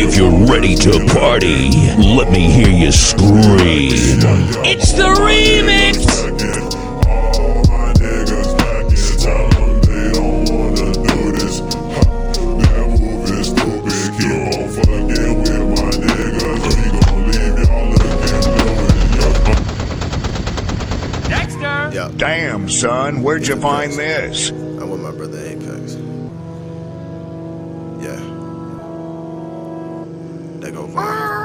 If you're ready to party, let me hear you scream. It's the remix. All my niggas back in town, they don't wanna do this. Ha, That move is stupid. Keep on fucking with my niggas. We gon' leave y'all looking blue. Yeah, Damn, son, where'd you find this? I'm with my brother Apex. Yeah. They go vibe.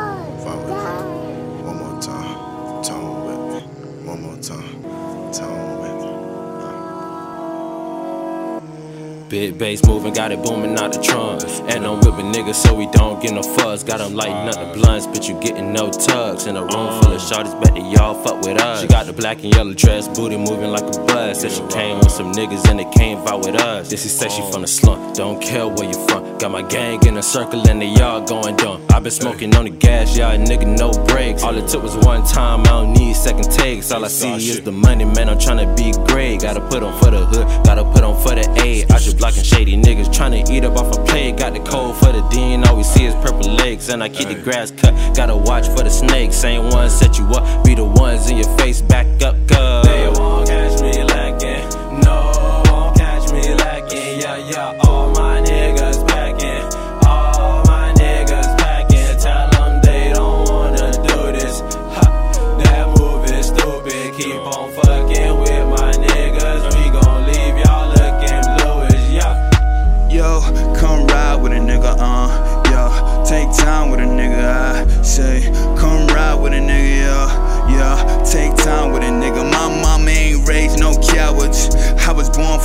Big bass moving, got it booming out the trunk. And I'm niggas so we don't get no fuzz. Got them lighting up the blunts, but you getting no tugs. In a room full of shorties, bet that y'all fuck with us. She got the black and yellow dress, booty moving like a bus. Said she came with some niggas and they came out with us. This is say she from the slump, don't care where you from. Got my gang in a circle and they all going dumb. i been smoking on the gas, y'all nigga no breaks. All it took was one time, I don't need second takes. All I see is the money, man. I'm trying to be great. Gotta put on for the hood, gotta put on for the A. I just blocking shady niggas tryna eat up off a plate. Got the code for the dean, all we see is purple legs. And I keep the grass cut, gotta watch for the snakes. Same ones set you up, be the ones in your face, back up, cuz.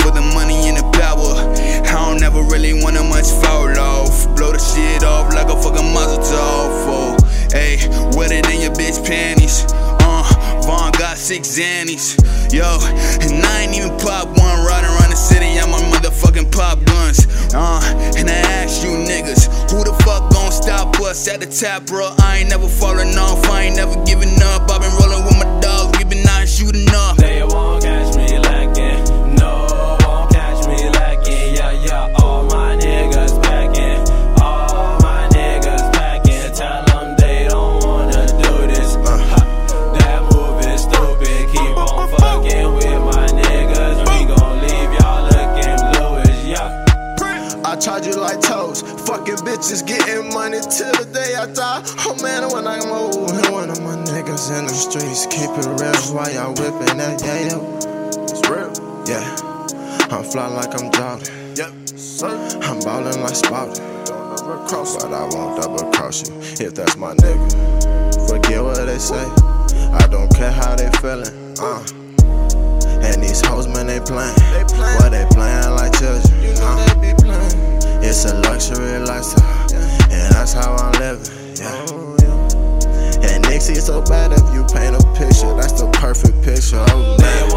For the money and the power. I don't never really want to much fall off. Blow the shit off like a fucking muzzle off. Oh, hey, wetter than your bitch panties. Uh, Von got six Xannies. Yo, and I ain't even pop one riding around the city. I'm motherfucking pop guns. Uh, and I ask you niggas, who the fuck gon' stop us at the tap, bro? I ain't never falling off, I ain't never giving up. i been rolling with my dogs, we been not shooting up. Toes. Fucking bitches getting money till the day I die. Oh man, when I move, and one of my niggas in the streets keep it real while y'all whipping that. Yeah, yeah. It's real. Yeah. I'm fly like I'm Jordan. Yep, sir. I'm ballin' like ever cross, but I won't double cross you if that's my nigga. Forget what they say. I don't care how they feeling. Uh. And these hoes, man, they playin'. They playin'. Why they playin' like children? You know they be playin'. It's a luxury lifestyle, and that's how I'm living. Yeah. And Nixie so bad if you paint a picture, that's the perfect picture. Oh, man.